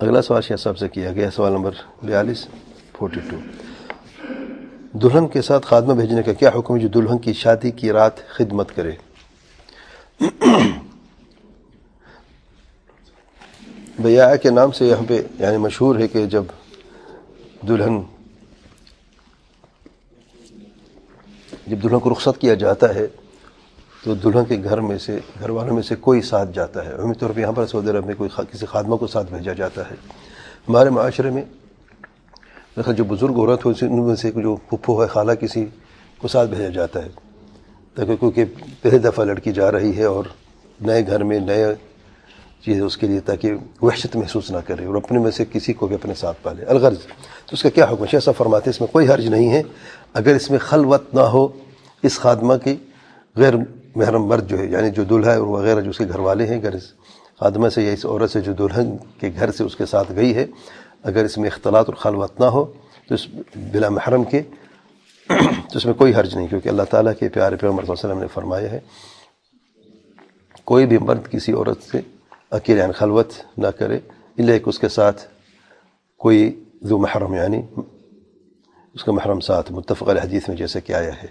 اگلا سوال شاہ صاحب سے کیا گیا، سوال نمبر بیالیس فورٹی ٹو دلہن کے ساتھ خادمہ بھیجنے کا کیا حکم ہے جو دلہن کی شادی کی رات خدمت کرے؟ بیا کے نام سے یہاں پہ یعنی مشہور ہے کہ جب دلہن جب دلہن کو رخصت کیا جاتا ہے تو دلہن کے گھر میں سے، گھر والوں میں سے کوئی ساتھ جاتا ہے۔ عمومی طور پہ یہاں پر سعودی عرب میں کوئی کسی خادمہ کو ساتھ بھیجا جاتا ہے۔ ہمارے معاشرے میں جو بزرگ عورت ہو، ان میں سے جو پھپھو ہے، خالہ کسی کو ساتھ بھیجا جاتا ہے۔ تاکہ کیونکہ پہلی دفعہ لڑکی جا رہی ہے اور نئے گھر میں نئے چیز اس کے لیے، تاکہ وحشت محسوس نہ کرے اور اپنے میں سے کسی کو بھی اپنے ساتھ پالے۔ الغرض، تو اس کا کیا حکم ایسا فرماتے اس میں کوئی حرج نہیں ہے۔ اگر اس میں خلوت نہ ہو، اس خادمہ کی غیر محرم مرد جو ہے یعنی جو دلہا ہے اور وغیرہ جو اس کے گھر والے ہیں، اگر اس خادمہ سے یا اس عورت سے جو دلہن کے گھر سے اس کے ساتھ گئی ہے، اگر اس میں اختلاط اور خلوت نہ ہو، تو اس بلا محرم کے تو اس میں کوئی حرج نہیں، کیونکہ اللہ تعالیٰ کے پیارے پیغمبر صلی اللہ علیہ وسلم نے فرمایا ہے، کوئی بھی مرد کسی عورت سے اکیلے یعنی خلوت نہ کرے اللہ کہ اس کے ساتھ کوئی ذو محرم یعنی اس کا محرم ساتھ، متفق الحدیث میں جیسے کہ آیا ہے۔